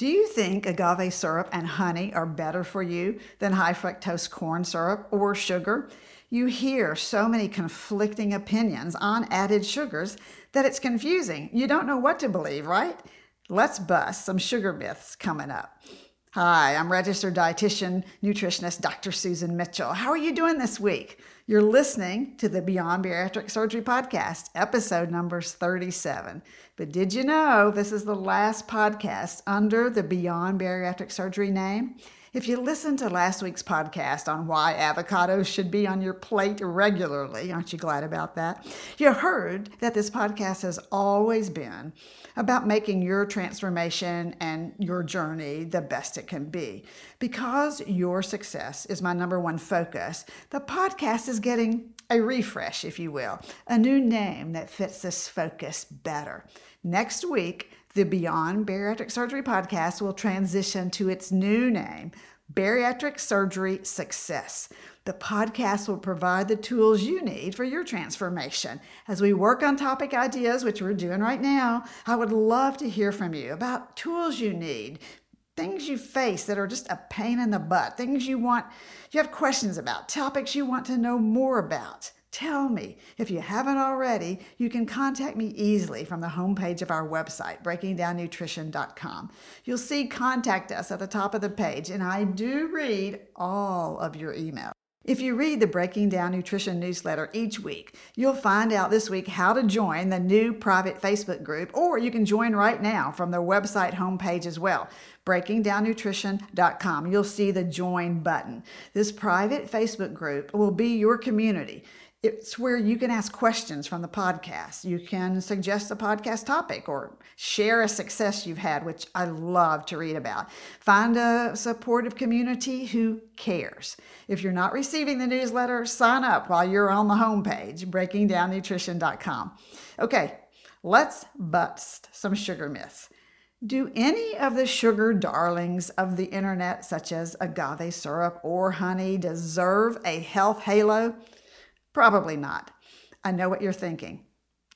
Do you think agave syrup and honey are better for you than high fructose corn syrup or sugar? You hear so many conflicting opinions on added sugars that it's confusing. You don't know what to believe, right? Let's bust some sugar myths coming up. Hi, I'm registered dietitian, nutritionist Dr. Susan Mitchell. How are you doing this week? You're listening to the Beyond Bariatric Surgery podcast, episode numbers 37. But did you know this is the last podcast under the Beyond Bariatric Surgery name? If you listened to last week's podcast on why avocados should be on your plate regularly, aren't you glad about that? You heard that this podcast has always been about making your transformation and your journey the best it can be. Because your success is my number one focus, the podcast is getting a refresh, if you will, a new name that fits this focus better. Next week, the Beyond Bariatric Surgery podcast will transition to its new name, Bariatric Surgery Success. The podcast will provide the tools you need for your transformation. As we work on topic ideas, which we're doing right now, I would love to hear from you about tools you need, things you face that are just a pain in the butt, things you want, you have questions about, topics you want to know more about. Tell me. If you haven't already, you can contact me easily from the homepage of our website, breakingdownnutrition.com. You'll see Contact Us at the top of the page, and I do read all of your emails. If you read the Breaking Down Nutrition newsletter each week, you'll find out this week how to join the new private Facebook group, or you can join right now from the website homepage as well, breakingdownnutrition.com. You'll see the join button. This private Facebook group will be your community. It's where you can ask questions from the podcast. You can suggest a podcast topic or share a success you've had, which I love to read about. Find a supportive community who cares. If you're not receiving the newsletter, sign up while you're on the homepage, breakingdownnutrition.com. Okay, let's bust some sugar myths. Do any of the sugar darlings of the internet, such as agave syrup or honey, deserve a health halo? Probably not. I know what you're thinking.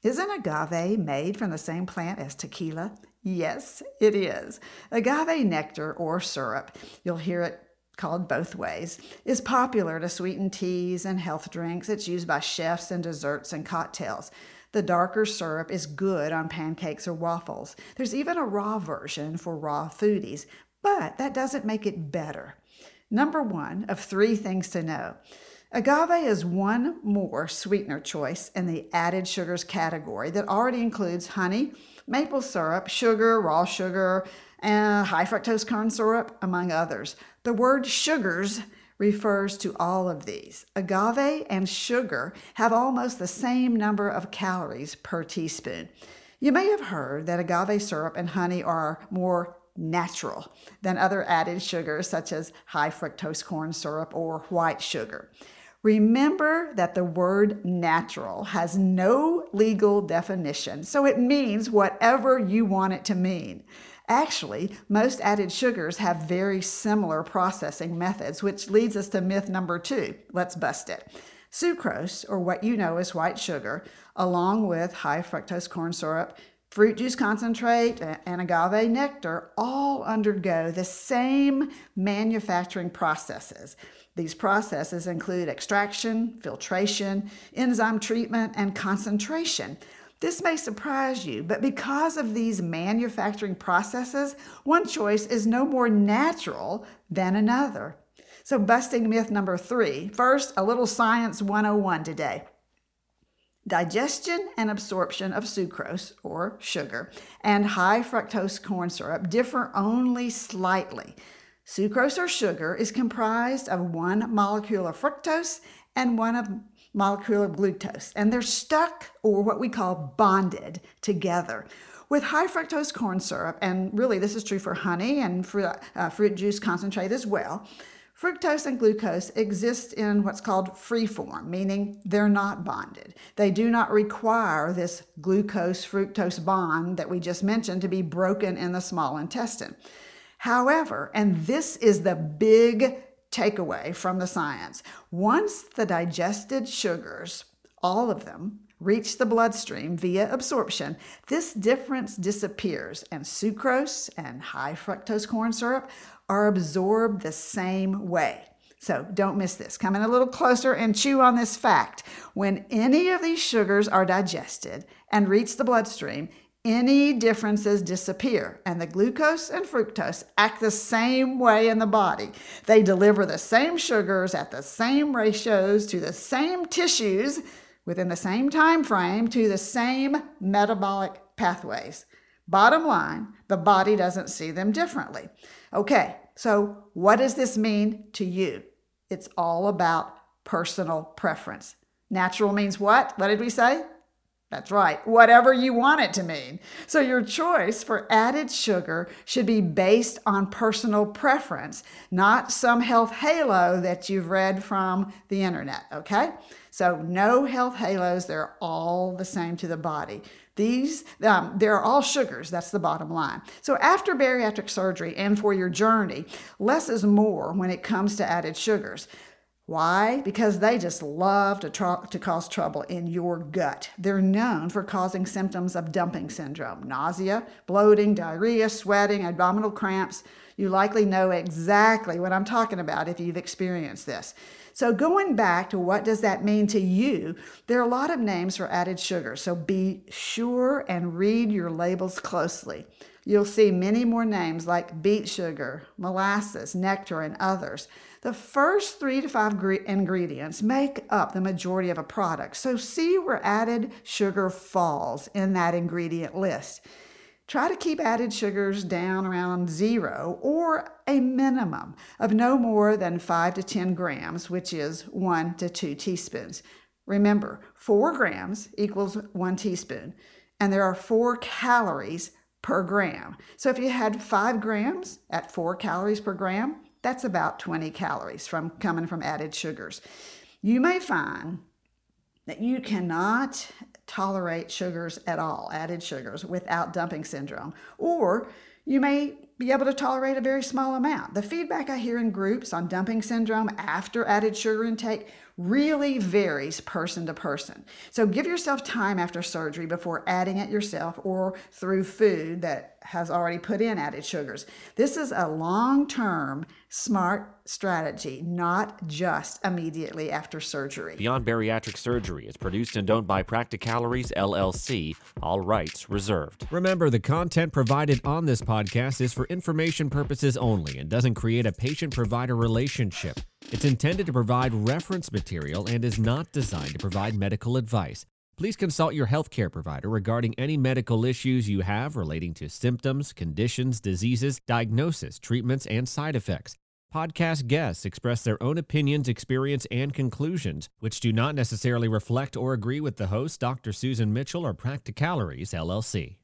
Isn't agave made from the same plant as tequila? Yes, it is. Agave nectar or syrup, you'll hear it called both ways, is popular to sweeten teas and health drinks. It's used by chefs in desserts and cocktails. The darker syrup is good on pancakes or waffles. There's even a raw version for raw foodies, but that doesn't make it better. Number one of three things to know Agave is one more sweetener choice in the added sugars category that already includes honey, maple syrup, sugar, raw sugar, and high fructose corn syrup, among others. The word sugars refers to all of these. Agave and sugar have almost the same number of calories per teaspoon. You may have heard that agave syrup and honey are more natural than other added sugars such as high fructose corn syrup or white sugar. Remember that the word natural has no legal definition, so it means whatever you want it to mean. Actually, most added sugars have very similar processing methods, which leads us to myth number two. Let's bust it. Sucrose, or what you know as white sugar, along with high fructose corn syrup, fruit juice concentrate, and agave nectar all undergo the same manufacturing processes. These processes include extraction, filtration, enzyme treatment, and concentration. This may surprise you, but because of these manufacturing processes, one choice is no more natural than another. So, busting myth number three first, a little science 101 today. Digestion and absorption of sucrose, or sugar, and high fructose corn syrup differ only slightly. Sucrose or sugar is comprised of one molecule of fructose and one of molecule of glucose, and they're stuck or what we call bonded together. With high fructose corn syrup, and really this is true for honey and fruit, uh, fruit juice concentrate as well, fructose and glucose exist in what's called free form, meaning they're not bonded. They do not require this glucose fructose bond that we just mentioned to be broken in the small intestine. However, and this is the big takeaway from the science, once the digested sugars, all of them, reach the bloodstream via absorption, this difference disappears, and sucrose and high fructose corn syrup are absorbed the same way. So don't miss this. Come in a little closer and chew on this fact. When any of these sugars are digested and reach the bloodstream, any differences disappear, and the glucose and fructose act the same way in the body. They deliver the same sugars at the same ratios to the same tissues within the same time frame to the same metabolic pathways. Bottom line, the body doesn't see them differently. Okay, so what does this mean to you? It's all about personal preference. Natural means what? What did we say? That's right, whatever you want it to mean. So, your choice for added sugar should be based on personal preference, not some health halo that you've read from the internet, okay? So, no health halos, they're all the same to the body. These, um, they're all sugars, that's the bottom line. So, after bariatric surgery and for your journey, less is more when it comes to added sugars. Why? Because they just love to, tr- to cause trouble in your gut. They're known for causing symptoms of dumping syndrome nausea, bloating, diarrhea, sweating, abdominal cramps. You likely know exactly what I'm talking about if you've experienced this. So, going back to what does that mean to you, there are a lot of names for added sugar. So, be sure and read your labels closely. You'll see many more names like beet sugar, molasses, nectar, and others. The first three to five ingredients make up the majority of a product, so see where added sugar falls in that ingredient list. Try to keep added sugars down around zero or a minimum of no more than 5 to 10 grams, which is 1 to 2 teaspoons. Remember, 4 grams equals 1 teaspoon, and there are 4 calories per gram. So if you had 5 grams at 4 calories per gram, that's about 20 calories from coming from added sugars. You may find that you cannot tolerate sugars at all, added sugars, without dumping syndrome, or you may be able to tolerate a very small amount. The feedback I hear in groups on dumping syndrome after added sugar intake really varies person to person. So give yourself time after surgery before adding it yourself or through food that has already put in added sugars. This is a long term smart strategy, not just immediately after surgery. Beyond Bariatric Surgery is produced and owned by Practicalories LLC, all rights reserved. Remember, the content provided on this podcast is for information purposes only and doesn't create a patient provider relationship. It's intended to provide reference material and is not designed to provide medical advice. Please consult your healthcare provider regarding any medical issues you have relating to symptoms, conditions, diseases, diagnosis, treatments, and side effects. Podcast guests express their own opinions, experience, and conclusions, which do not necessarily reflect or agree with the host, Dr. Susan Mitchell or Practicalories, LLC.